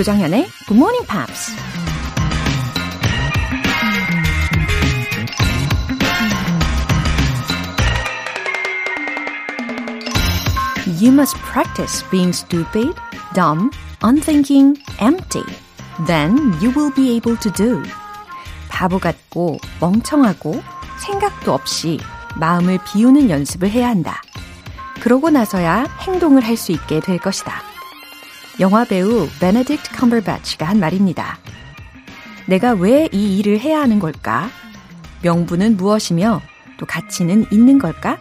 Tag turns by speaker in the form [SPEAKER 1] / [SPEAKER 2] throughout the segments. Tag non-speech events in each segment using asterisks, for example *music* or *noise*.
[SPEAKER 1] 조정현의 Good Morning Pops. You must practice being stupid, dumb, unthinking, empty. Then you will be able to do. 바보 같고 멍청하고 생각도 없이 마음을 비우는 연습을 해야 한다. 그러고 나서야 행동을 할 수 있게 될 것이다. 영화 배우 베네딕트 컴버배치가 한 말입니다. 내가 왜 이 일을 해야 하는 걸까? 명분은 무엇이며 또 가치는 있는 걸까?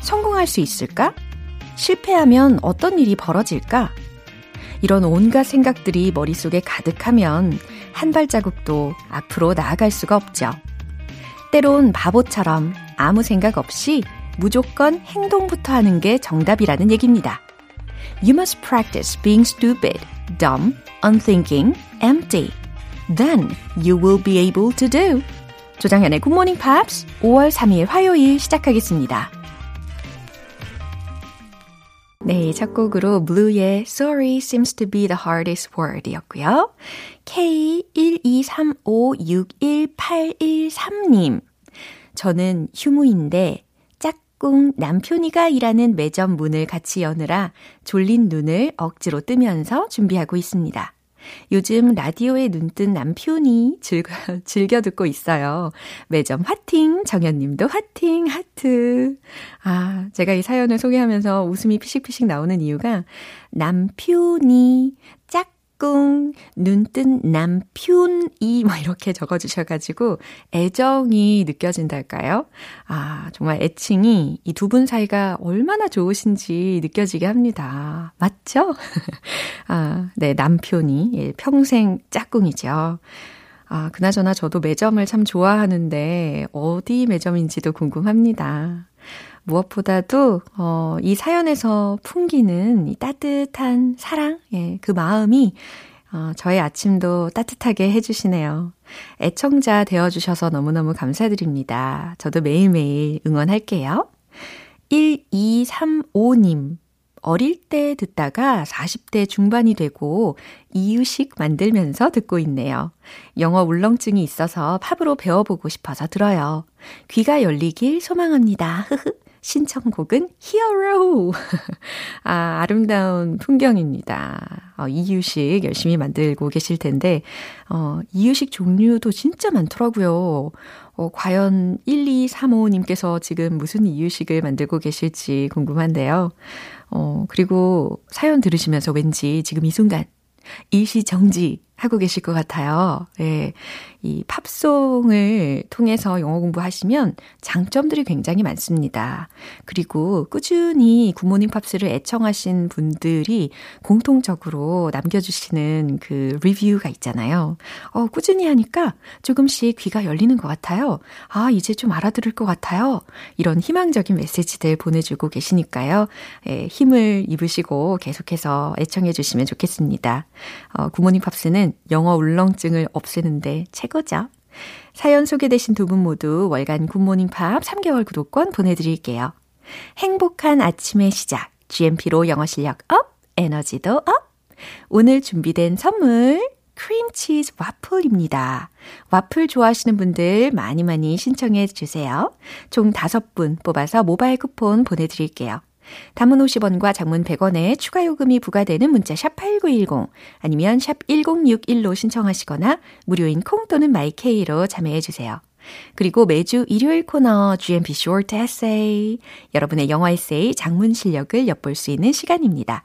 [SPEAKER 1] 성공할 수 있을까? 실패하면 어떤 일이 벌어질까? 이런 온갖 생각들이 머릿속에 가득하면 한 발자국도 앞으로 나아갈 수가 없죠. 때론 바보처럼 아무 생각 없이 무조건 행동부터 하는 게 정답이라는 얘기입니다. You must practice being stupid, dumb, unthinking, empty. Then you will be able to do. 조장현의 Good Morning Pops 5월 3일 화요일 시작하겠습니다. 네, 첫 곡으로 Blue의 Sorry seems to be the hardest word 이었고요. K123561813님. 저는 휴무인데 짝 꿍 남편이가 일하는 매점 문을 같이 여느라 졸린 눈을 억지로 뜨면서 준비하고 있습니다. 요즘 라디오에 눈뜬 남편이 즐겨, *laughs* 즐겨 듣고 있어요. 매점 화팅, 정현님도 화팅, 하트. 아, 제가 이 사연을 소개하면서 웃음이 피식피식 나오는 이유가 남편이 짝 꿍, 눈뜬 남편이 뭐 이렇게 적어주셔가지고 애정이 느껴진달까요? 아, 정말 애칭이 이 두 분 사이가 얼마나 좋으신지 느껴지게 합니다. 맞죠? *laughs* 아, 네, 남편이 예, 평생 짝꿍이죠. 아, 그나저나 저도 매점을 참 좋아하는데 어디 매점인지도 궁금합니다. 무엇보다도 어, 이 사연에서 풍기는 이 따뜻한 사랑, 예, 그 마음이 어, 저의 아침도 따뜻하게 해주시네요. 애청자 되어주셔서 너무너무 감사드립니다. 저도 매일매일 응원할게요. 1235님. 어릴 때 듣다가 40대 중반이 되고 이유식 만들면서 듣고 있네요. 영어 울렁증이 있어서 팝으로 배워보고 싶어서 들어요. 귀가 열리길 소망합니다. 신청곡은 Hero. *laughs* 아, 아름다운 풍경입니다. 어, 이유식 열심히 만들고 계실 텐데, 어, 이유식 종류도 진짜 많더라고요. 어, 과연 1235님께서 지금 무슨 이유식을 만들고 계실지 궁금한데요. 어, 그리고 사연 들으시면서 왠지 지금 이 순간 일시정지 하고 계실 것 같아요. 예. 이 팝송을 통해서 영어 공부하시면 장점들이 굉장히 많습니다. 그리고 꾸준히 굿모닝 팝스를 애청하신 분들이 공통적으로 남겨주시는 그 리뷰가 있잖아요. 어, 꾸준히 하니까 조금씩 귀가 열리는 것 같아요. 아, 이제 좀 알아들을 것 같아요. 이런 희망적인 메시지들 보내주고 계시니까요. 예, 힘을 입으시고 계속해서 애청해 주시면 좋겠습니다. 어, 굿모닝 팝스는 영어 울렁증을 없애는데 최고죠. 사연 소개되신 두 분 모두 월간 굿모닝 팝 3개월 구독권 보내드릴게요. 행복한 아침의 시작. GMP로 영어 실력 up, 에너지도 up. 오늘 준비된 선물. 크림치즈 와플입니다. 와플 좋아하시는 분들 많이 많이 신청해 주세요. 총 5분 뽑아서 모바일 쿠폰 보내드릴게요. 담은 50원과 장문 100원에 추가 요금이 부과되는 문자 샵 8910 아니면 샵 1061로 신청하시거나 무료인 콩 또는 마이케이로 참여해 주세요. 그리고 매주 일요일 코너 GMP Short Essay 여러분의 영어 에세이 장문 실력을 엿볼 수 있는 시간입니다.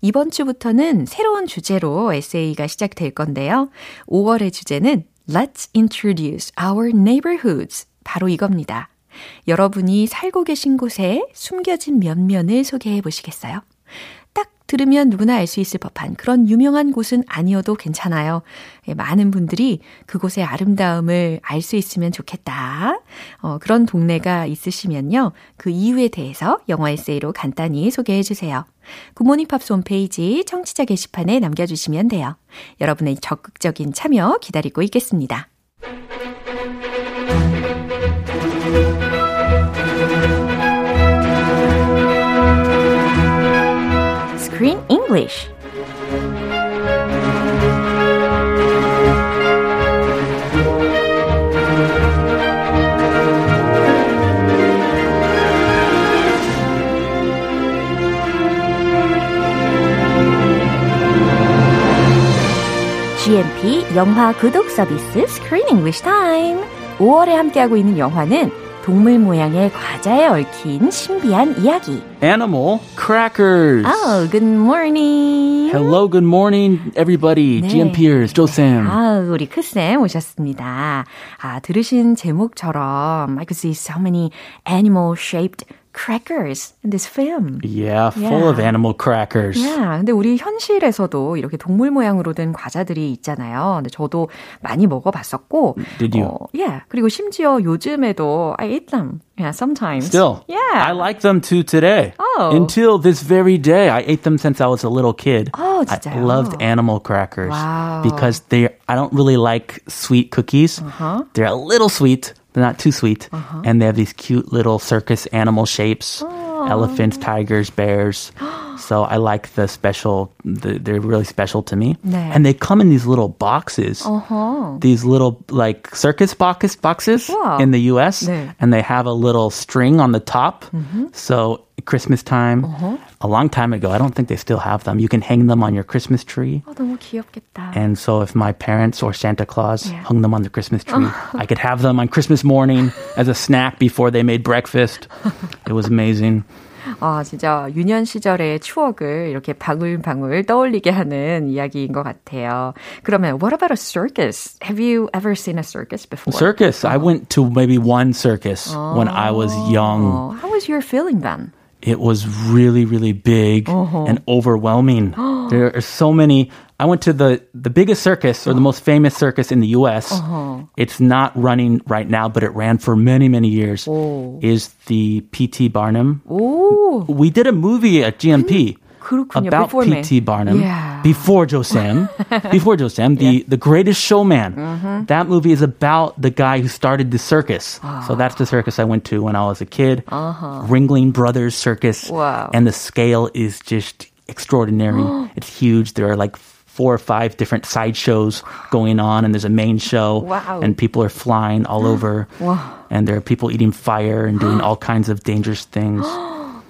[SPEAKER 1] 이번 주부터는 새로운 주제로 에세이가 시작될 건데요. 5월의 주제는 Let's introduce our neighborhoods. 바로 이겁니다. 여러분이 살고 계신 곳에 숨겨진 면면을 소개해 보시겠어요? 딱 들으면 누구나 알 수 있을 법한 그런 유명한 곳은 아니어도 괜찮아요. 예, 많은 분들이 그곳의 아름다움을 알 수 있으면 좋겠다. 어, 그런 동네가 있으시면요. 그 이유에 대해서 영어 에세이로 간단히 소개해 주세요. 굿모닝 팝스 홈페이지 청취자 게시판에 남겨주시면 돼요. 여러분의 적극적인 참여 기다리고 있겠습니다. Green English. GMP 영화 구독 서비스 Screen English Time. 5월에 함께하고 있는 영화는 동물 모양의 과자에 얽힌 신비한 이야기.
[SPEAKER 2] Animal crackers.
[SPEAKER 1] Oh, good morning.
[SPEAKER 2] Hello, good morning, everybody.
[SPEAKER 1] 네.
[SPEAKER 2] GM Piers, Joe Sam.
[SPEAKER 1] 아, 우리 크쌤 오셨습니다. 아, 들으신 제목처럼 I could see so many animal-shaped crackers in this film.
[SPEAKER 2] Yeah, full
[SPEAKER 1] Yeah.
[SPEAKER 2] of animal crackers.
[SPEAKER 1] 야, 근데 우리 현실에서도 이렇게 동물 모양으로 된 과자들이 있잖아요. 근데 저도 많이 먹어봤었고.
[SPEAKER 2] Did you?
[SPEAKER 1] 어, yeah. 그리고 심지어 요즘에도 I eat them. Yeah, sometimes.
[SPEAKER 2] Still,
[SPEAKER 1] Yeah.
[SPEAKER 2] I like them too today.
[SPEAKER 1] Oh.
[SPEAKER 2] Until this very day, I ate them since I was a little kid.
[SPEAKER 1] Oh,
[SPEAKER 2] I
[SPEAKER 1] 진짜요?
[SPEAKER 2] loved animal crackers
[SPEAKER 1] Wow.
[SPEAKER 2] because they. I don't really like sweet cookies.
[SPEAKER 1] Uh-huh.
[SPEAKER 2] They're a little sweet, but not too sweet, uh-huh. and they have these cute little circus animal shapes: elephants, tigers, bears. *gasps* So I like the special. The, they're really special to me,
[SPEAKER 1] 네.
[SPEAKER 2] and they come in these little boxes.
[SPEAKER 1] 어허.
[SPEAKER 2] These little like circus box boxes
[SPEAKER 1] Wow.
[SPEAKER 2] in the U.S.
[SPEAKER 1] 네.
[SPEAKER 2] and they have a little string on the top. So Christmas time, a long time ago, I don't think they still have them. You can hang them on your Christmas tree.
[SPEAKER 1] 어, 너무 귀엽겠다.
[SPEAKER 2] And so if my parents or Santa Claus
[SPEAKER 1] Yeah.
[SPEAKER 2] hung them on the Christmas tree, *laughs* I could have them on Christmas morning as a snack before they made breakfast. *laughs* It was amazing.
[SPEAKER 1] 아, 진짜 유년 시절의 추억을 이렇게 방울방울 떠올리게 하는 이야기인 것 같아요. 그러면 what about a circus? Have you ever seen a circus before?
[SPEAKER 2] Circus. I went to maybe one circus when I was young.
[SPEAKER 1] Oh, how was your feeling then?
[SPEAKER 2] It was really, really big and overwhelming. *gasps* there are so many. I went to the, the biggest circus or the most famous circus in the US. It's not running right now, but it ran for many, many years. Is the P.T. Barnum.
[SPEAKER 1] 오,
[SPEAKER 2] We did a movie at GMP.
[SPEAKER 1] 그렇군요.
[SPEAKER 2] About
[SPEAKER 1] Before me.
[SPEAKER 2] P.T. Barnum,
[SPEAKER 1] Yeah.
[SPEAKER 2] before Joe Sam, *laughs* before Joe Sam, the, the Greatest Showman.
[SPEAKER 1] Mm-hmm.
[SPEAKER 2] That movie is about the guy who started the circus. So that's the circus I went to when I was a kid. Ringling Brothers Circus.
[SPEAKER 1] Uh-huh. Wow.
[SPEAKER 2] And the scale is just extraordinary. *gasps* it's huge. There are like four or five different sideshows going on, and there's a main show.
[SPEAKER 1] Wow.
[SPEAKER 2] And people are flying all over. *gasps*
[SPEAKER 1] Wow.
[SPEAKER 2] And there are people eating fire and doing all *gasps* kinds of dangerous things.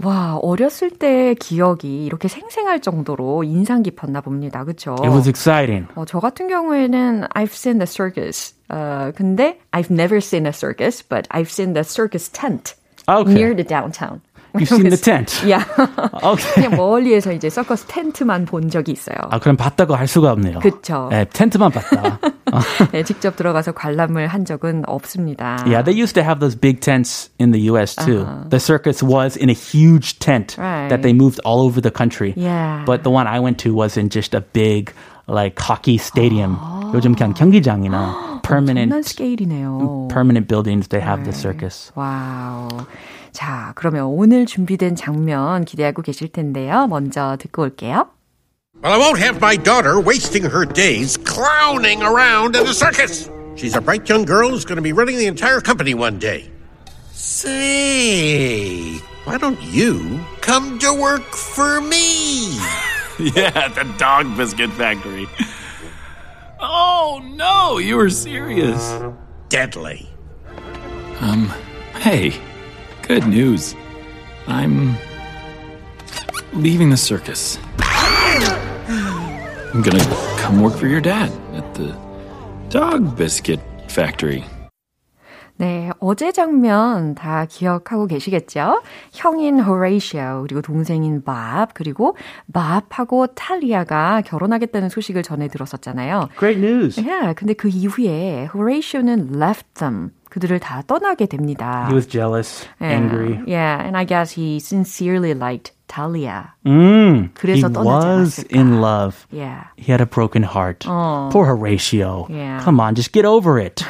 [SPEAKER 1] 와, 어렸을 때 기억이 이렇게 생생할 정도로 인상 깊었나 봅니다. 그렇죠?
[SPEAKER 2] It was exciting.
[SPEAKER 1] 어, 저 같은 경우에는 I've seen the circus. 어, 근데 I've never seen a circus, but I've seen the circus tent
[SPEAKER 2] Okay.
[SPEAKER 1] near the downtown.
[SPEAKER 2] You've seen *laughs* the tent.
[SPEAKER 1] Yeah. *laughs*
[SPEAKER 2] Okay.
[SPEAKER 1] 그냥 멀리에서 이제 서커스 텐트만 본 적이 있어요.
[SPEAKER 2] 아, 그럼 봤다고 할 수가 없네요.
[SPEAKER 1] 그쵸.
[SPEAKER 2] 네, 텐트만 봤다. *laughs*
[SPEAKER 1] 네, 직접 들어가서 관람을 한 적은 없습니다.
[SPEAKER 2] yeah, they used to have those big tents in the US too. The circus was in a huge tent
[SPEAKER 1] Right.
[SPEAKER 2] that they moved all over the country.
[SPEAKER 1] Yeah.
[SPEAKER 2] But the one I went to was in just a big like hockey stadium. 요즘 그냥 경기장이나
[SPEAKER 1] 장난 *gasps*
[SPEAKER 2] permanent
[SPEAKER 1] 스케일이네요.
[SPEAKER 2] permanent buildings they have the circus.
[SPEAKER 1] 와우. 자, 그러면 오늘 준비된 장면 기대하고 계실 텐데요. 먼저 듣고 올게요.
[SPEAKER 3] Well, I won't have my daughter wasting her days clowning around in the circus. She's a bright young girl who's going to be running the entire company one day. Say, why don't you come to work for me? *laughs*
[SPEAKER 4] Yeah, the dog biscuit factory. Oh no, you were serious.
[SPEAKER 3] Deadly.
[SPEAKER 4] Um, hey, Good news. I'm leaving the circus. I'm gonna come work for your dad at the dog biscuit factory.
[SPEAKER 1] 네, 어제 장면 다 기억하고 계시겠죠? 형인 호레이시오, 그리고 동생인 밥, 그리고 밥하고 탈리아가 결혼하겠다는 소식을 전해 들었었잖아요.
[SPEAKER 2] Great news.
[SPEAKER 1] Yeah, 근데 그 이후에 호레이시오는 left them. 그들을 다 떠나게 됩니다.
[SPEAKER 2] He was jealous, angry.
[SPEAKER 1] Yeah, and I guess he sincerely liked Talia.
[SPEAKER 2] Mm, he
[SPEAKER 1] 그래서 떠나지
[SPEAKER 2] was
[SPEAKER 1] 않았을까.
[SPEAKER 2] in love.
[SPEAKER 1] Yeah.
[SPEAKER 2] He had a broken heart. Poor Horatio.
[SPEAKER 1] Yeah.
[SPEAKER 2] Come on, just get over it.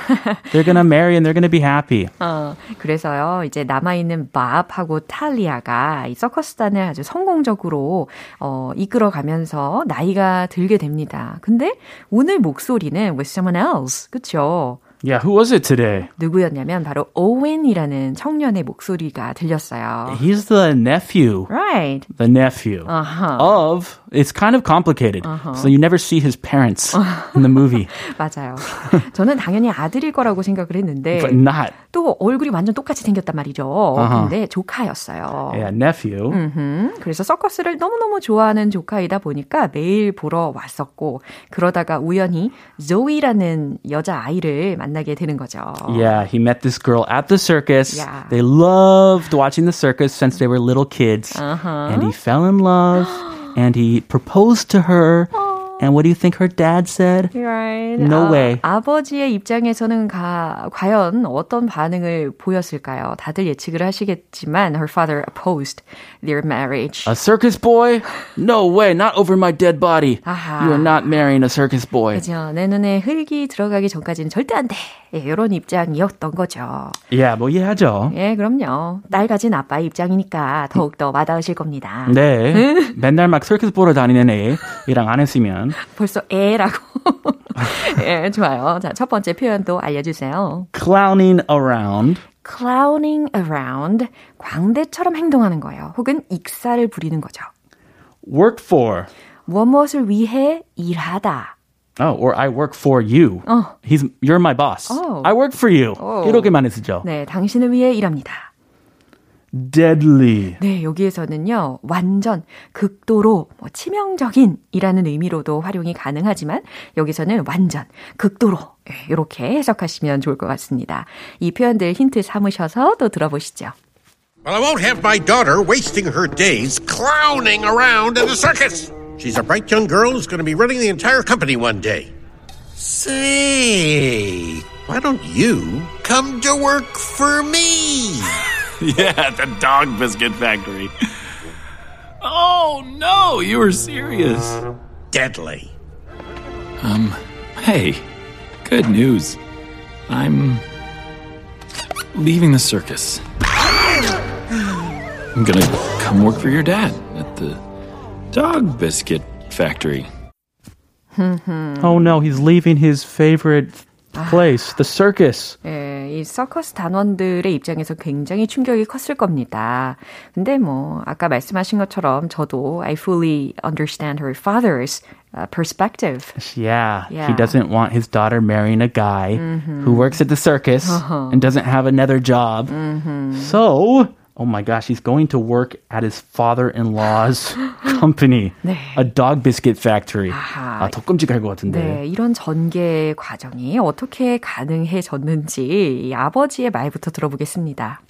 [SPEAKER 2] they're gonna marry and they're gonna be happy.
[SPEAKER 1] 어, 그래서요, 이제 남아 있는 밥하고 탈리아가 이 서커스단을 아주 성공적으로, 어, 이끌어가면서 나이가 들게 됩니다. 근데 오늘 목소리는 with someone else. 그쵸?
[SPEAKER 2] Yeah, who was it today?
[SPEAKER 1] 누구였냐면 바로 오웬이라는 청년의 목소리가 들렸어요.
[SPEAKER 2] He's the nephew.
[SPEAKER 1] Right.
[SPEAKER 2] The nephew
[SPEAKER 1] Uh-huh.
[SPEAKER 2] of. It's kind of complicated. So you never see his parents in the movie,
[SPEAKER 1] 맞아요. 저는 당연히 아들일 거라고 생각을 했는데
[SPEAKER 2] but not.
[SPEAKER 1] 또 얼굴이 완전 똑같이 생겼단 말이죠. 근데 조카였어요.
[SPEAKER 2] Yeah, nephew.
[SPEAKER 1] 음, 그래서 서커스를 너무너무 좋아하는 조카이다 보니까 매일 보러 왔었고 그러다가 우연히 조이라는 여자 아이를 만나게 되는 거죠.
[SPEAKER 2] Yeah, he met this girl at the circus.
[SPEAKER 1] Yeah.
[SPEAKER 2] They loved watching the circus since they were little kids. And he fell in love and he proposed to her. And what do you think her dad said?
[SPEAKER 1] Right.
[SPEAKER 2] No
[SPEAKER 1] 아,
[SPEAKER 2] way.
[SPEAKER 1] 아버지의 입장에서는 가, 과연 어떤 반응을 보였을까요? 다들 예측을 하시겠지만 her father opposed their marriage.
[SPEAKER 2] A circus boy? No way, not over my dead body.
[SPEAKER 1] 아하.
[SPEAKER 2] You are not marrying a circus boy.
[SPEAKER 1] 그죠. 내 눈에 흙이 들어가기 전까지는 절대 안 돼. 예, 이런 입장이었던 거죠.
[SPEAKER 2] Yeah, 뭐 이해하죠.
[SPEAKER 1] 예, 그럼요. 딸 가진 아빠의 입장이니까 더욱더 와닿으실 겁니다.
[SPEAKER 2] 네. 맨날 막 circus 보러 다니는 애랑 안 했으면.
[SPEAKER 1] 벌써 애라고. 예, 좋아요. 자, 첫 번째 표현도 알려주세요.
[SPEAKER 2] Clowning around.
[SPEAKER 1] clowning around. 광대처럼 행동하는 거예요. 혹은 익사를 부리는 거죠.
[SPEAKER 2] Work for.
[SPEAKER 1] 무엇을 위해 일하다.
[SPEAKER 2] Oh, or I work for you.
[SPEAKER 1] 어.
[SPEAKER 2] He's you're my boss.
[SPEAKER 1] Oh.
[SPEAKER 2] I work for you.
[SPEAKER 1] Oh.
[SPEAKER 2] 이렇게 많이 쓰죠.
[SPEAKER 1] 네, 당신을 위해 일합니다.
[SPEAKER 2] Deadly.
[SPEAKER 1] 네, 여기에서는요, 완전, 극도로, 뭐, 치명적인 이라는 의미로도 활용이 가능하지만, 여기서는 완전, 극도로, 예, 이렇게 해석하시면 좋을 것 같습니다. 이 표현들 힌트 삼으셔서 또 들어보시죠.
[SPEAKER 3] Well, I won't have my daughter wasting her days clowning around in the circus. She's a bright young girl who's going to be running the entire company one day. Say, why don't you come to work for me? *laughs*
[SPEAKER 4] Yeah, the dog biscuit factory. Oh no, you were serious.
[SPEAKER 3] Deadly.
[SPEAKER 4] Um, hey, good news. I'm leaving the circus. I'm gonna come work for your dad at the dog biscuit factory.
[SPEAKER 2] Oh no, he's leaving his favorite place, the circus.
[SPEAKER 1] 예, 이 서커스 단원들의 입장에서 굉장히 충격이 컸을 겁니다. 근데 뭐, 아까 말씀하신 것처럼 저도 I fully understand her father's uh, perspective.
[SPEAKER 2] Yeah,
[SPEAKER 1] Yeah.
[SPEAKER 2] he doesn't want his daughter marrying a guy who works at the circus and doesn't have another job. So, oh my gosh, he's going to work at his father-in-law's *gasps* company, a dog biscuit factory.
[SPEAKER 1] 아하.
[SPEAKER 2] 아, 더 끔찍할 것 같은데.
[SPEAKER 1] 네, 이런 전개 과정이 어떻게 가능해졌는지 이 아버지의 말부터 들어보겠습니다.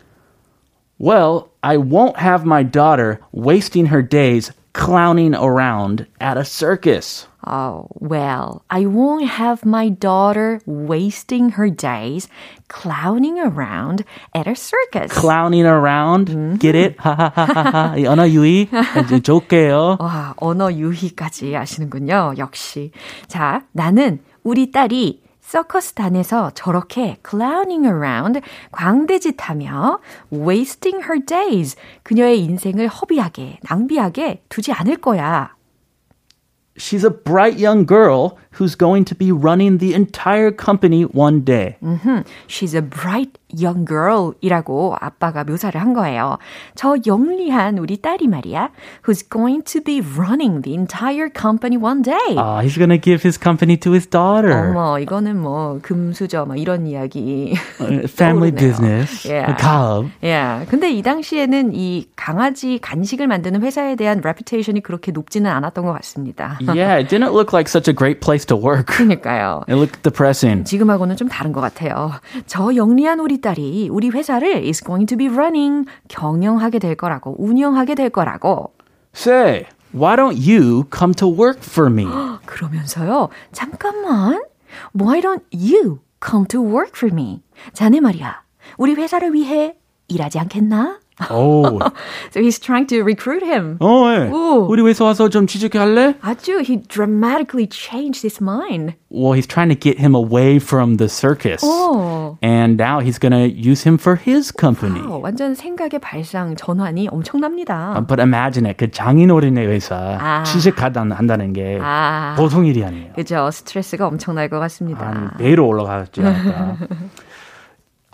[SPEAKER 2] Well, I won't have my daughter wasting her days clowning around at a circus.
[SPEAKER 1] Oh, well, I won't have my daughter wasting her days clowning around at a circus.
[SPEAKER 2] Clowning around, get it? 하하하하. 이 언어 유희 이제 좋게요. *laughs*
[SPEAKER 1] 와, 언어 유희까지 아시는군요. 역시. 자, 나는 우리 딸이 서커스단에서 저렇게 clowning around, 광대짓 하며 wasting her days, 그녀의 인생을 허비하게, 낭비하게 두지 않을 거야.
[SPEAKER 2] She's a bright young girl who's going to be running the entire company one day.
[SPEAKER 1] She's a bright young girl 이라고 아빠가 묘사를 한 거예요. 저 영리한 우리 딸이 말이야. Who's going to be running the entire company one day.
[SPEAKER 2] Ah, he's gonna give his company to his daughter.
[SPEAKER 1] 어머, 이거는 뭐 금수저 뭐 이런 이야기.
[SPEAKER 2] Uh, Family
[SPEAKER 1] 떠오르네요.
[SPEAKER 2] business.
[SPEAKER 1] Yeah.
[SPEAKER 2] 가업.
[SPEAKER 1] 예. 근데 이 당시에는 이 강아지 간식을 만드는 회사에 대한 reputation이 그렇게 높지는 않았던 것 같습니다.
[SPEAKER 2] Yeah, it didn't look like such a great place to work.
[SPEAKER 1] 그러니까요.
[SPEAKER 2] It looked depressing.
[SPEAKER 1] 지금하고는 좀 다른 것 같아요. 저 영리한 우리 딸이 우리 회사를 is going to be running 경영하게 될 거라고 운영하게 될 거라고
[SPEAKER 2] Say, why don't you come to work for me?
[SPEAKER 1] 그러면서요. 잠깐만. Why don't you come to work for me? 자네 말이야. 우리 회사를 위해 일하지 않겠나?
[SPEAKER 2] Oh.
[SPEAKER 1] so he's trying to recruit him.
[SPEAKER 2] 어, 예.
[SPEAKER 1] 오.
[SPEAKER 2] 우리 회사 와서 좀 취직해 할래?
[SPEAKER 1] 아주 he dramatically changed his mind.
[SPEAKER 2] Well, he's trying to get him away from the circus.
[SPEAKER 1] 오.
[SPEAKER 2] And now he's going to use him for his company.
[SPEAKER 1] 어, 완전 생각의 발상 전환이 엄청납니다.
[SPEAKER 2] But imagine it. 그 장인어른의 회사
[SPEAKER 1] 아.
[SPEAKER 2] 취직한다는 게
[SPEAKER 1] 아.
[SPEAKER 2] 보통 일이 아니에요.
[SPEAKER 1] 그죠. 스트레스가 엄청날 것 같습니다.
[SPEAKER 2] 아니, 배로 올라가지 않을까.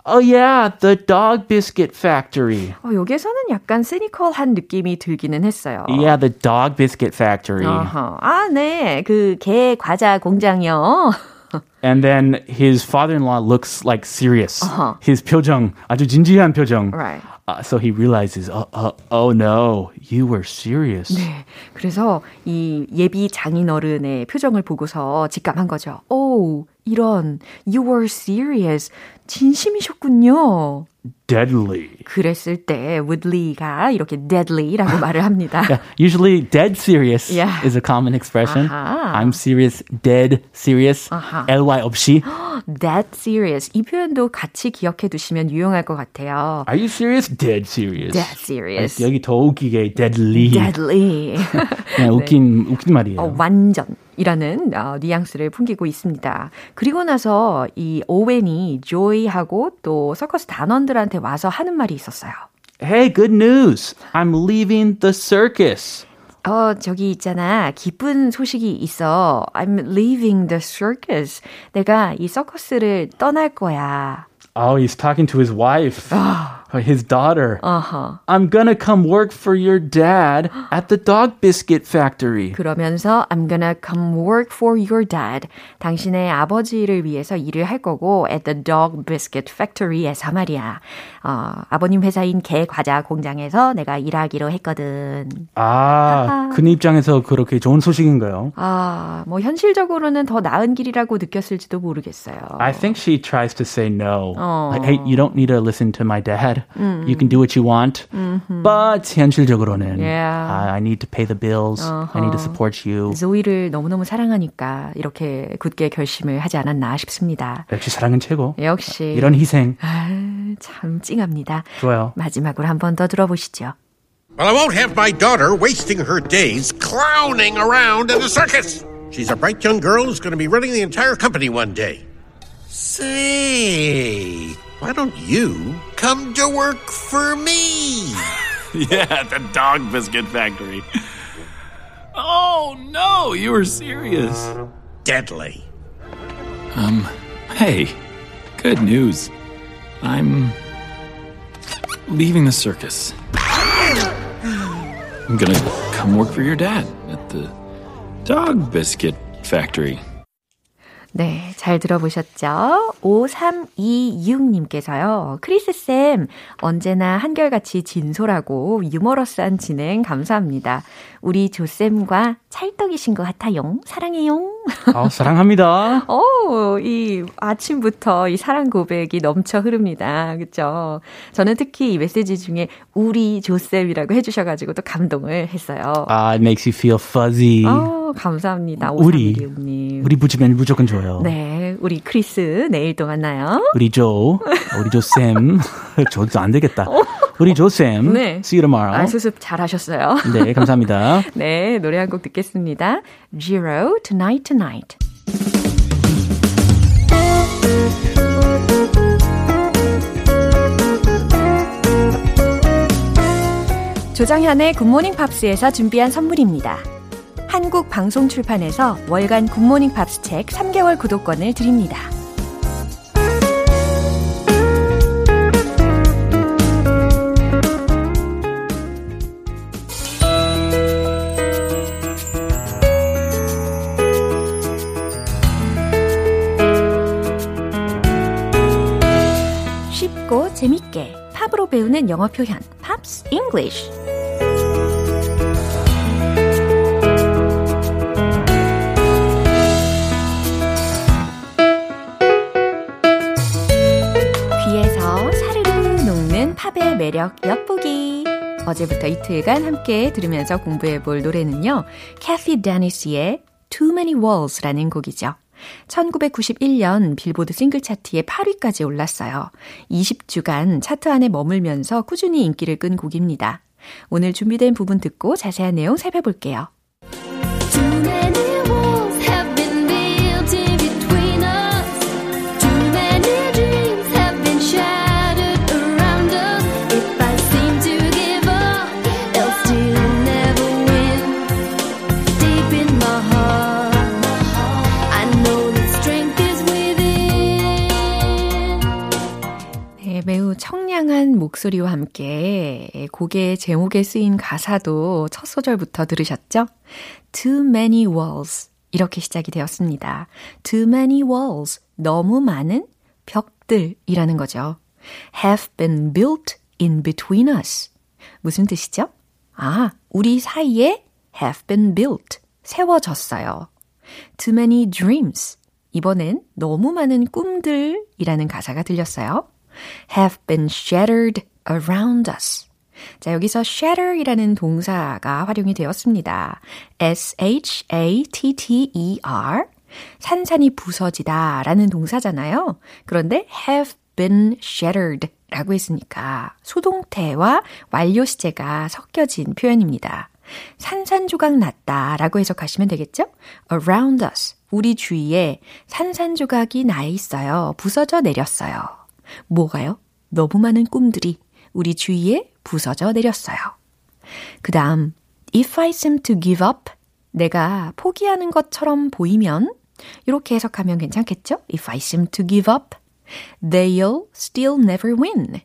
[SPEAKER 2] oh yeah, the dog biscuit factory.
[SPEAKER 1] 어, 여기에서는 약간 시니컬한 느낌이 들기는 했어요.
[SPEAKER 2] Yeah, the dog biscuit factory.
[SPEAKER 1] 어허. 아, 네. 그 개 과자 공장이요. *laughs*
[SPEAKER 2] And then his father-in-law looks like serious.
[SPEAKER 1] Uh-huh.
[SPEAKER 2] His 표정 아주 진지한 표정.
[SPEAKER 1] Right.
[SPEAKER 2] Uh, so he realizes, oh, oh, oh no, you were serious.
[SPEAKER 1] 네. 그래서 이 예비 장인어른의 표정을 보고서 직감한 거죠. 오, 이런 you were serious. 진심이셨군요.
[SPEAKER 2] Deadly.
[SPEAKER 1] 그랬을 때 woodley가 이렇게 deadly라고 말을 합니다.
[SPEAKER 2] Yeah, usually dead serious
[SPEAKER 1] Yeah.
[SPEAKER 2] is a common expression.
[SPEAKER 1] 아하.
[SPEAKER 2] I'm serious, dead serious.
[SPEAKER 1] 아하.
[SPEAKER 2] ly 없이.
[SPEAKER 1] That serious. 이 표현도 같이 기억해 두시면 유용할 것 같아요.
[SPEAKER 2] Are you serious? Dead serious.
[SPEAKER 1] Dead serious.
[SPEAKER 2] 여기 더 웃기게 deadly.
[SPEAKER 1] deadly.
[SPEAKER 2] 그냥 웃긴 웃긴 말이에요.
[SPEAKER 1] 어, 완전 이라는 어, 뉘앙스를 풍기고 있습니다. 그리고 나서 이 오웬이 조이하고 또 서커스 단원들한테 와서 하는 말이 있었어요.
[SPEAKER 2] Hey, good news. I'm leaving the circus.
[SPEAKER 1] 어, 저기 있잖아. 기쁜 소식이 있어. I'm leaving the circus. 내가 이 서커스를 떠날 거야.
[SPEAKER 2] Oh, he's talking to his wife, his daughter.
[SPEAKER 1] 어허.
[SPEAKER 2] I'm gonna come work for your dad at the dog biscuit factory.
[SPEAKER 1] 그러면서 I'm gonna come work for your dad. 당신의 아버지를 위해서 일을 할 거고 at the dog biscuit factory에서 말이야. 어, 아버님 회사인 개 과자 공장에서 내가 일하기로 했거든.
[SPEAKER 2] 아, 그 입장에서 그렇게 좋은 소식인가요?
[SPEAKER 1] 아, 뭐 현실적으로는 더 나은 길이라고 느꼈을지도 모르겠어요.
[SPEAKER 2] I think she tries to say no.
[SPEAKER 1] 어.
[SPEAKER 2] Like, hey, you don't need to listen to my dad. You can do what you want. But 현실적으로는
[SPEAKER 1] Yeah.
[SPEAKER 2] I, I need to pay the bills. I need to support you.
[SPEAKER 1] 조이를 너무너무 사랑하니까 이렇게 굳게 결심을 하지 않았나 싶습니다.
[SPEAKER 2] 역시 사랑은 최고.
[SPEAKER 1] 역시
[SPEAKER 2] 이런 희생
[SPEAKER 1] 아, 참 찡합니다.
[SPEAKER 2] 좋아요.
[SPEAKER 1] 마지막으로 한 번 더 들어보시죠.
[SPEAKER 3] Well, I won't have my daughter wasting her days clowning around in the circus. She's a bright young girl who's going to be running the entire company one day. Say, why don't you come to work for me? *laughs*
[SPEAKER 4] Yeah, at the dog biscuit factory. Oh no, you were serious.
[SPEAKER 3] Deadly.
[SPEAKER 4] Um, hey, good news. I'm leaving the circus. I'm gonna come work for your dad at the dog biscuit factory.
[SPEAKER 1] 네, 잘 들어보셨죠? 5326님께서요. 크리스쌤, 언제나 한결같이 진솔하고 유머러스한 진행 감사합니다. 우리 조쌤과 찰떡이신 것 같아요. 사랑해요.
[SPEAKER 2] 아, 사랑합니다. *laughs*
[SPEAKER 1] 오, 이 아침부터 이 사랑 고백이 넘쳐 흐릅니다. 그쵸? 저는 특히 이 메시지 중에 우리 조쌤이라고 해주셔 가지고 또 감동을 했어요.
[SPEAKER 2] 아, it makes you feel fuzzy.
[SPEAKER 1] 어, 감사합니다.
[SPEAKER 2] 우리,
[SPEAKER 1] 5326님.
[SPEAKER 2] 우리 붙이면 무조건 좋아요.
[SPEAKER 1] 네, 우리 크리스 내일 또 만나요.
[SPEAKER 2] 우리 조, 우리 조쌤. *laughs* 저도 안 되겠다. 우리 조쌤.
[SPEAKER 1] 네.
[SPEAKER 2] See you tomorrow.
[SPEAKER 1] 아, 수습 잘하셨어요.
[SPEAKER 2] 네, 감사합니다. *laughs*
[SPEAKER 1] 네, 노래 한 곡 듣겠습니다. Zero, Tonight Tonight. 조장현의 굿모닝 팝스에서 준비한 선물입니다. 한국 방송 출판에서 월간 굿모닝 팝스 책 3개월 구독권을 드립니다. 배우는 영어 표현 Pops English 팝의 매력 엿보기 어제부터 이틀간 함께 들으면서 공부해 볼 노래는요. 캐시 데니스의 Too Many Walls라는 곡이죠. 1991년 빌보드 싱글 차트에 8위까지 올랐어요. 20주간 차트 안에 머물면서 꾸준히 인기를 끈 곡입니다. 오늘 준비된 부분 듣고 자세한 내용 살펴볼게요. 청량한 목소리와 함께 곡의 제목에 쓰인 가사도 첫 소절부터 들으셨죠? Too many walls. 이렇게 시작이 되었습니다. Too many walls. 너무 많은 벽들이라는 거죠. Have been built in between us. 무슨 뜻이죠? 아, 우리 사이에 have been built. 세워졌어요. Too many dreams. 이번엔 너무 많은 꿈들이라는 가사가 들렸어요. Have been shattered around us. 자, 여기서 shatter이라는 동사가 활용이 되었습니다. S-H-A-T-T-E-R. 산산이 부서지다 라는 동사잖아요. 그런데 have been shattered 라고 했으니까 수동태와 완료 시제가 섞여진 표현입니다. 산산조각 났다 라고 해석하시면 되겠죠? around us. 우리 주위에 산산조각이 나 있어요. 부서져 내렸어요. 뭐가요? 너무 많은 꿈들이 우리 주위에 부서져 내렸어요. 그 다음, if I seem to give up, 내가 포기하는 것처럼 보이면 이렇게 해석하면 괜찮겠죠? If I seem to give up, they'll still never win.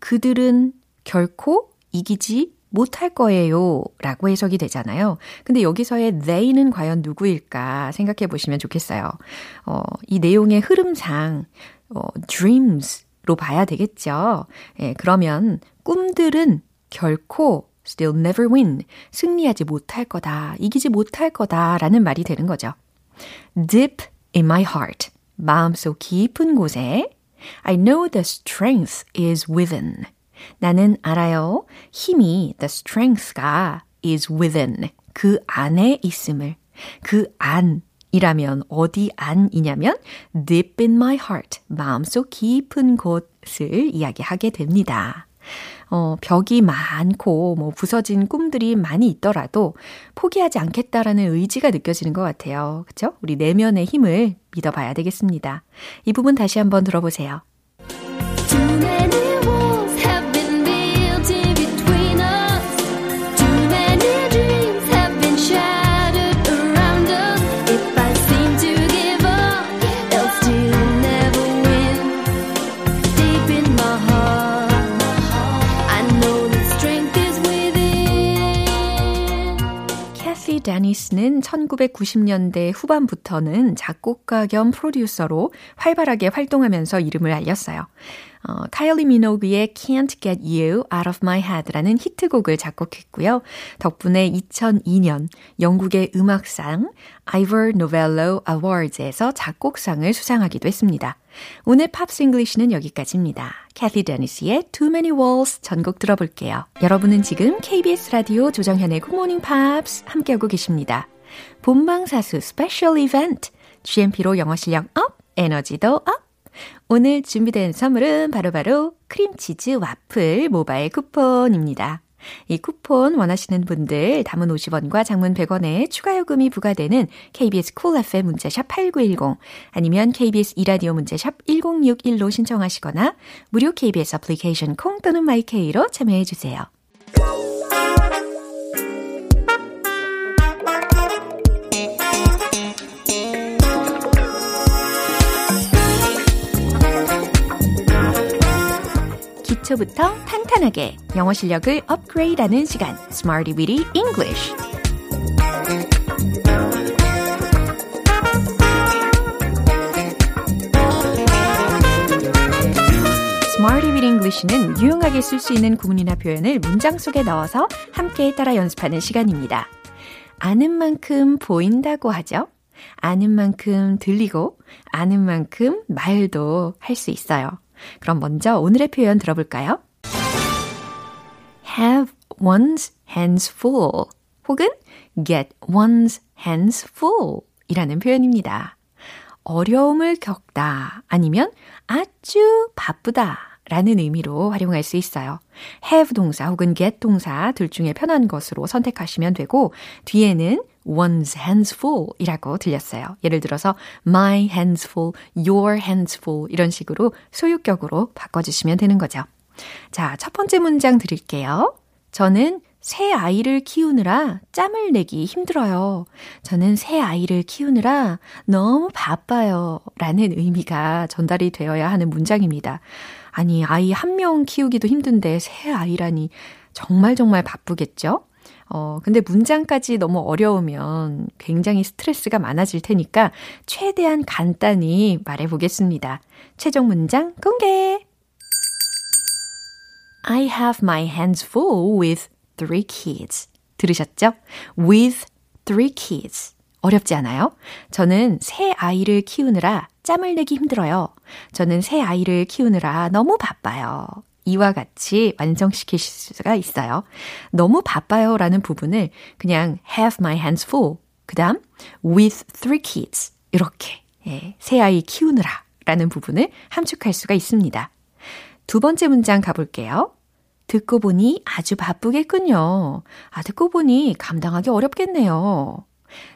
[SPEAKER 1] 그들은 결코 이기지 못할 거예요. 라고 해석이 되잖아요. 근데 여기서의 they는 과연 누구일까 생각해 보시면 좋겠어요. 어, 이 내용의 흐름상, 어, dreams로 봐야 되겠죠. 예, 그러면 꿈들은 결코 still never win. 승리하지 못할 거다. 이기지 못할 거다. 라는 말이 되는 거죠. deep in my heart. 마음속 깊은 곳에 I know the strength is within. 나는 알아요. 힘이 the strength가 is within. 그 안에 있음을. 그 안, 이라면 어디 안이냐면 deep in my heart, 마음속 깊은 곳을 이야기하게 됩니다. 어, 벽이 많고 뭐 부서진 꿈들이 많이 있더라도 포기하지 않겠다라는 의지가 느껴지는 것 같아요. 그쵸? 우리 내면의 힘을 믿어봐야 되겠습니다. 이 부분 다시 한번 들어보세요. 데니스는 1990년대 후반부터는 작곡가 겸 프로듀서로 활발하게 활동하면서 이름을 알렸어요. 어, 카일리 미노그의 Can't Get You Out of My Head라는 히트곡을 작곡했고요. 덕분에 2002년 영국의 음악상 Ivor Novello Awards에서 작곡상을 수상하기도 했습니다. 오늘 Pops English는 여기까지입니다. 캐시 데니스의 Too Many Walls 전곡 들어볼게요. 여러분은 지금 KBS 라디오 조정현의 Good Morning Pops 함께하고 계십니다. 본방사수 스페셜 이벤트 GMP로 영어 실력 up, 에너지도 up! 오늘 준비된 선물은 바로바로 바로 크림치즈 와플 모바일 쿠폰입니다. 이 쿠폰 원하시는 분들 단문 50원과 장문 100원에 추가 요금이 부과되는 KBS 쿨 cool FM 문자샵 8910 아니면 KBS 2라디오 문자샵 1061로 신청하시거나 무료 KBS 애플리케이션 콩 또는 My K로 참여해 주세요. 기초부터 탄탄하게 영어 실력을 업그레이드하는 시간 Smarty Weedy English English는 유용하게 쓸 수 있는 구문이나 표현을 문장 속에 넣어서 함께 따라 연습하는 시간입니다. 아는 만큼 보인다고 하죠. 아는 만큼 들리고 아는 만큼 말도 할 수 있어요. 그럼 먼저 오늘의 표현 들어볼까요? have one's hands full 혹은 get one's hands full 이라는 표현입니다. 어려움을 겪다 아니면 아주 바쁘다 라는 의미로 활용할 수 있어요. have 동사 혹은 get 동사 둘 중에 편한 것으로 선택하시면 되고 뒤에는 one's hands full 이라고 들렸어요. 예를 들어서 my hands full, your hands full 이런 식으로 소유격으로 바꿔주시면 되는 거죠. 자, 첫 번째 문장 드릴게요. 저는 새 아이를 키우느라 짬을 내기 힘들어요. 저는 새 아이를 키우느라 너무 바빠요. 라는 의미가 전달이 되어야 하는 문장입니다. 아니, 아이 한 명 키우기도 힘든데 새 아이라니 정말 정말 바쁘겠죠? 어, 근데 문장까지 너무 어려우면 굉장히 스트레스가 많아질 테니까 최대한 간단히 말해 보겠습니다. 최종 문장 공개! I have my hands full with three kids. 들으셨죠? With three kids. 어렵지 않아요? 저는 새 아이를 키우느라 짬을 내기 힘들어요. 저는 새 아이를 키우느라 너무 바빠요. 이와 같이 완성시키실 수가 있어요. 너무 바빠요 라는 부분을 그냥 have my hands full. 그 다음, with three kids. 이렇게, 예, 새 아이 키우느라 라는 부분을 함축할 수가 있습니다. 두 번째 문장 가볼게요. 듣고 보니 아주 바쁘겠군요. 아, 듣고 보니 감당하기 어렵겠네요.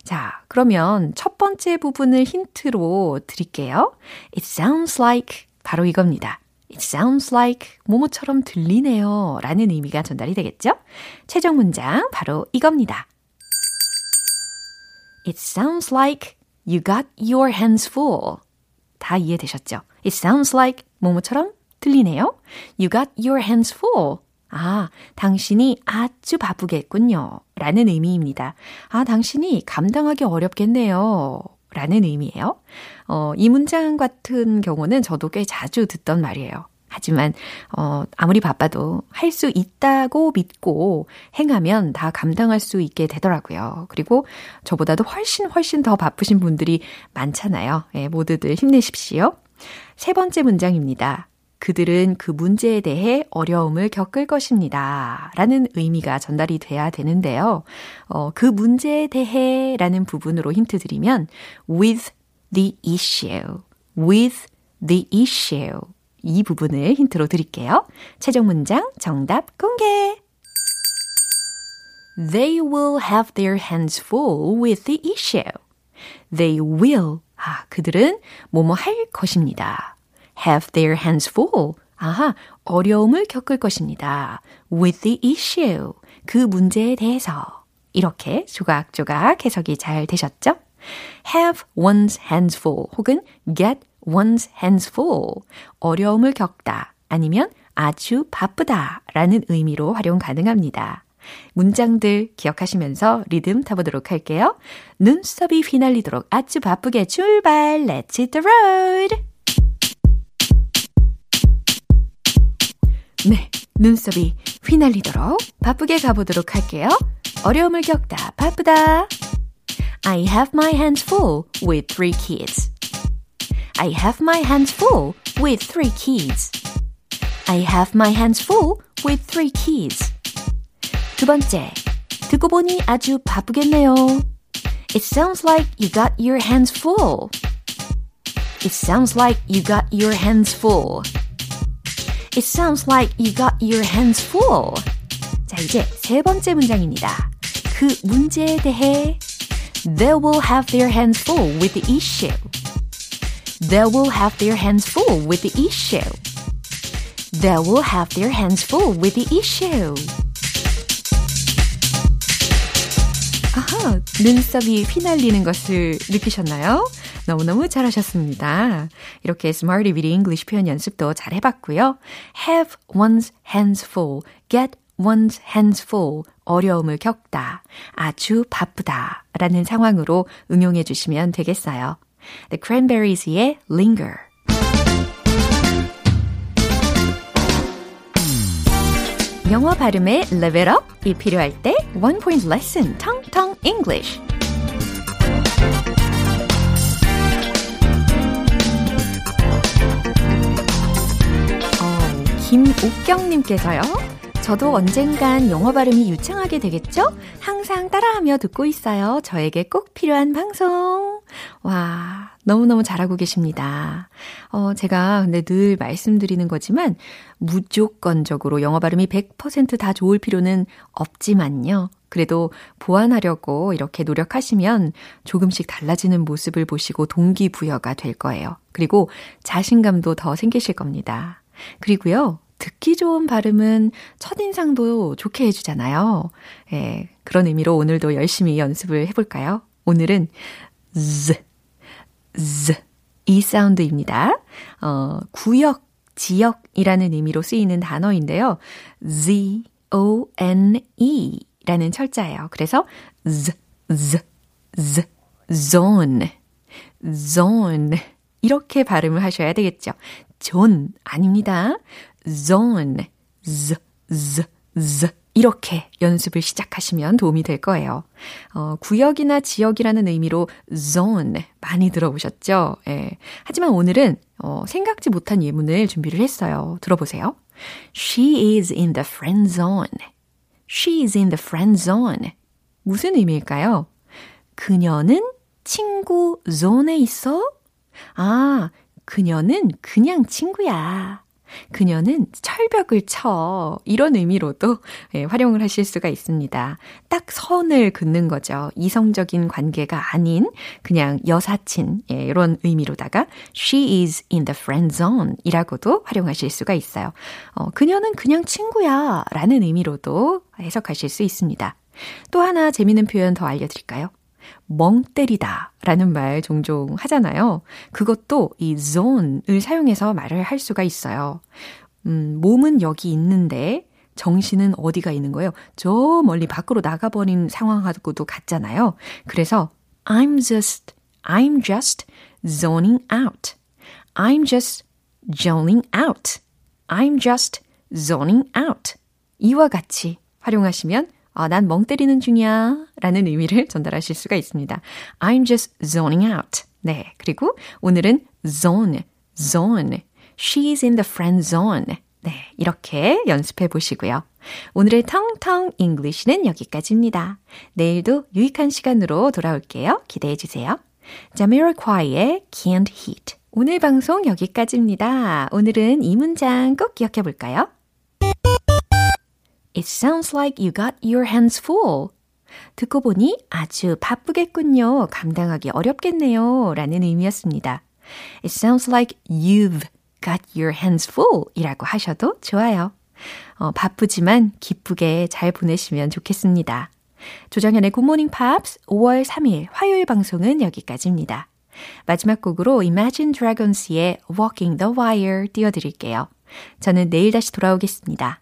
[SPEAKER 1] 자, 그러면 첫 번째 부분을 힌트로 드릴게요. It sounds like 바로 이겁니다. It sounds like 뭐뭐처럼 들리네요. 라는 의미가 전달이 되겠죠? 최종 문장 바로 이겁니다. It sounds like you got your hands full. 다 이해되셨죠? It sounds like 뭐뭐처럼 들리네요. You got your hands full. 아, 당신이 아주 바쁘겠군요. 라는 의미입니다. 아, 당신이 감당하기 어렵겠네요. 라는 의미예요. 어, 이 문장 같은 경우는 저도 꽤 자주 듣던 말이에요. 하지만, 어, 아무리 바빠도 할 수 있다고 믿고 행하면 다 감당할 수 있게 되더라고요. 그리고 저보다도 훨씬 훨씬 더 바쁘신 분들이 많잖아요. 예, 모두들 힘내십시오. 세 번째 문장입니다. 그들은 그 문제에 대해 어려움을 겪을 것입니다. 라는 의미가 전달이 돼야 되는데요. 어, 그 문제에 대해 라는 부분으로 힌트 드리면 with the issue, with the issue 이 부분을 힌트로 드릴게요. 최종 문장 정답 공개! They will have their hands full with the issue. They will. 아, 그들은 뭐뭐 할 것입니다. have their hands full. 아하, 어려움을 겪을 것입니다. with the issue. 그 문제에 대해서. 이렇게 조각조각 해석이 잘 되셨죠? Have one's hands full 혹은 get one's hands full. 어려움을 겪다 아니면 아주 바쁘다 라는 의미로 활용 가능합니다. 문장들 기억하시면서 리듬 타보도록 할게요. 눈썹이 휘날리도록 아주 바쁘게 출발. Let's hit the road. 네, 눈썹이 휘날리도록 바쁘게 가보도록 할게요. 어려움을 겪다 바쁘다. I have my hands full with three kids. I have my hands full with three kids. I have my hands full with three kids. 두 번째, 듣고 보니 아주 바쁘겠네요. It sounds like you got your hands full. It sounds like you got your hands full. It sounds like you got your hands full. 자, 이제 세 번째 문장입니다. 그 문제에 대해 They will have their hands full with the issue. They will have their hands full with the issue. They will have their hands full with the issue. 아하, 눈썹이 휘날리는 것을 느끼셨나요? 너무너무 잘하셨습니다. 이렇게 Smarty Weedy English 표현 연습도 잘 해봤고요. Have one's hands full, get one's hands full, 어려움을 겪다, 아주 바쁘다 라는 상황으로 응용해 주시면 되겠어요. The Cranberries의 Linger 영어 발음의 레벨 업이 필요할 때 One Point Lesson, Tong Tong English 김옥경님께서요. 저도 언젠간 영어 발음이 유창하게 되겠죠? 항상 따라하며 듣고 있어요. 저에게 꼭 필요한 방송. 와, 너무너무 잘하고 계십니다. 어, 제가 근데 늘 말씀드리는 거지만 무조건적으로 영어 발음이 100%다 좋을 필요는 없지만요. 그래도 보완하려고 이렇게 노력하시면 조금씩 달라지는 모습을 보시고 동기부여가 될 거예요. 그리고 자신감도 더 생기실 겁니다. 그리고요, 듣기 좋은 발음은 첫인상도 좋게 해주잖아요. 예, 그런 의미로 오늘도 열심히 연습을 해볼까요? 오늘은 z, z 이 사운드입니다. 어, 구역, 지역이라는 의미로 쓰이는 단어인데요. z, o, n, e 라는 철자예요. 그래서 z, z, z, zone, zone 이렇게 발음을 하셔야 되겠죠. 존 아닙니다. Zone, z, z, z 이렇게 연습을 시작하시면 도움이 될 거예요. 어, 구역이나 지역이라는 의미로 zone 많이 들어보셨죠? 예. 하지만 오늘은 어, 생각지 못한 예문을 준비를 했어요. 들어보세요. She is in the friend zone. She is in the friend zone. 무슨 의미일까요? 그녀는 친구 존에 있어? 아, 그녀는 그냥 친구야. 그녀는 철벽을 쳐. 이런 의미로도 예, 활용을 하실 수가 있습니다. 딱 선을 긋는 거죠. 이성적인 관계가 아닌 그냥 여사친 예, 이런 의미로다가 she is in the friend zone 이라고도 활용하실 수가 있어요. 어, 그녀는 그냥 친구야 라는 의미로도 해석하실 수 있습니다. 또 하나 재미있는 표현 더 알려드릴까요? 멍 때리다 라는 말 종종 하잖아요. 그것도 이 zone을 사용해서 말을 할 수가 있어요. 음, 몸은 여기 있는데 정신은 어디가 있는 거예요? 저 멀리 밖으로 나가버린 상황하고도 같잖아요. 그래서 I'm just, I'm just zoning out. I'm just zoning out. I'm just zoning out. 이와 같이 활용하시면 아, 난 멍 때리는 중이야. 라는 의미를 전달하실 수가 있습니다. I'm just zoning out. 네. 그리고 오늘은 zone, zone. She's in the friend zone. 네. 이렇게 연습해 보시고요. 오늘의 텅텅 English는 여기까지입니다. 내일도 유익한 시간으로 돌아올게요. 기대해 주세요. 자미로콰이의 Can't Heat. 오늘 방송 여기까지입니다. 오늘은 이 문장 꼭 기억해 볼까요? It sounds like you got your hands full. 듣고 보니 아주 바쁘겠군요. 감당하기 어렵겠네요. 라는 의미였습니다. It sounds like you've got your hands full 이라고 하셔도 좋아요. 어, 바쁘지만 기쁘게 잘 보내시면 좋겠습니다. 조정현의 굿모닝 팝스 5월 3일 화요일 방송은 여기까지입니다. 마지막 곡으로 Imagine Dragons의 Walking the Wire 띄워드릴게요. 저는 내일 다시 돌아오겠습니다.